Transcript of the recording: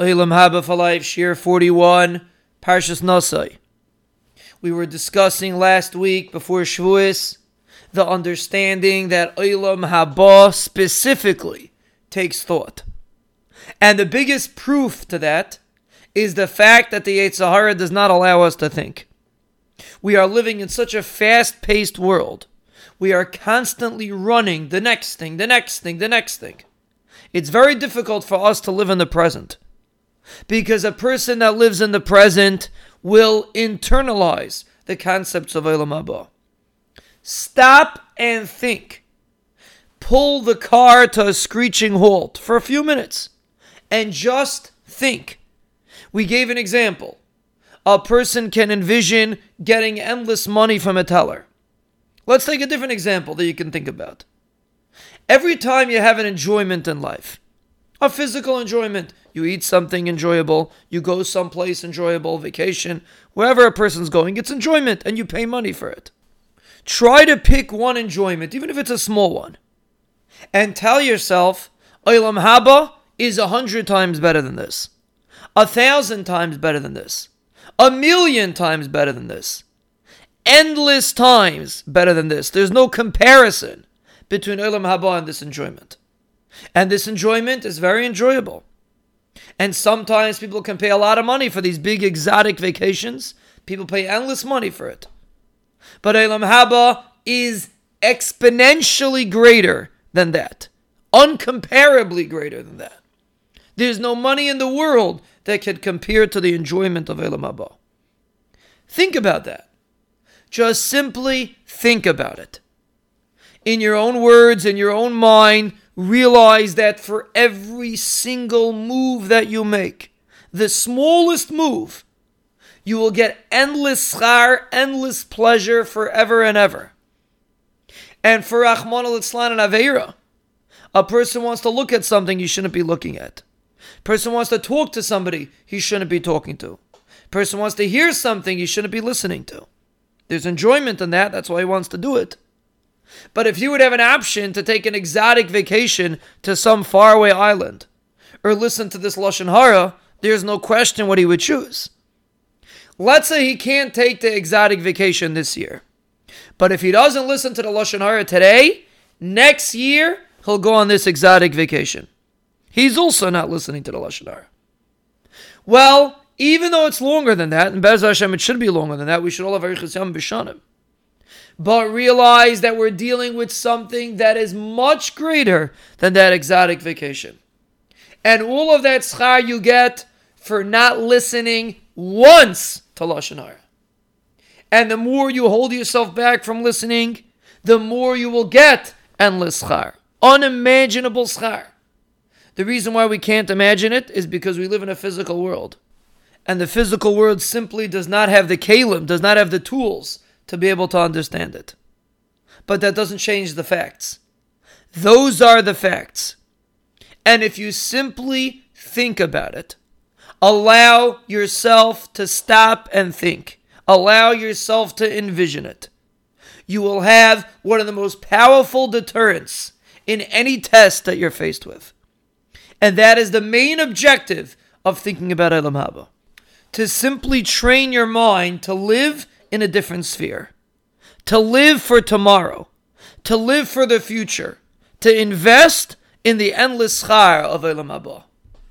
Olam Haba for Shiur 41, Parshas Nosai. We were discussing last week before Shavuos the understanding that Olam Haba specifically takes thought. And the biggest proof to that is the fact that the Yetzer Hara does not allow us to think. We are living in such a fast paced world. We are constantly running the next thing, the next thing, the next thing. It's very difficult for us to live in the present. Because a person that lives in the present will internalize the concepts of Olam Haba. Stop and think. Pull the car to a screeching halt for a few minutes and just think. We gave an example. A person can envision getting endless money from a teller. Let's take a different example that you can think about. Every time you have an enjoyment in life, a physical enjoyment, you eat something enjoyable, you go someplace enjoyable, vacation, wherever a person's going, it's enjoyment and you pay money for it. Try to pick one enjoyment, even if it's a small one, and tell yourself, Olam Haba is a hundred times better than this, a thousand times better than this, a million times better than this, endless times better than this. There's no comparison between Olam Haba and this enjoyment. And this enjoyment is very enjoyable. And sometimes people can pay a lot of money for these big exotic vacations. People pay endless money for it. But Olam Haba is exponentially greater than that, uncomparably greater than that. There's no money in the world that can compare to the enjoyment of Olam Haba. Think about that. Just simply think about it. In your own words, in your own mind, realize that for every single move that you make, the smallest move, you will get endless schar, endless pleasure forever and ever. And for Rahman al and Aveira, a person wants to look at something he shouldn't be looking at. Person wants to talk to somebody he shouldn't be talking to. Person wants to hear something he shouldn't be listening to. There's enjoyment in that, that's why he wants to do it. But if you would have an option to take an exotic vacation to some faraway island or listen to this Lashon Hara, there's no question what he would choose. Let's say he can't take the exotic vacation this year. But if he doesn't listen to the Lashon Hara today, next year he'll go on this exotic vacation. He's also not listening to the Lashon Hara. Well, even though it's longer than that, and Bez Hashem, it should be longer than that, we should all have Arichas Yam B'Shanim. But realize that we're dealing with something that is much greater than that exotic vacation. And all of that schar you get for not listening once to Lashon. And the more you hold yourself back from listening, the more you will get endless schar. Unimaginable schar. The reason why we can't imagine it is because we live in a physical world. And the physical world simply does not have the kalim, does not have the tools to be able to understand it. But that doesn't change the facts. Those are the facts. And if you simply think about it, allow yourself to stop and think, allow yourself to envision it, you will have one of the most powerful deterrents in any test that you're faced with. And that is the main objective of thinking about Olam Haba. To simply train your mind to live in a different sphere, to live for tomorrow, to live for the future, to invest in the endless schar of Olam.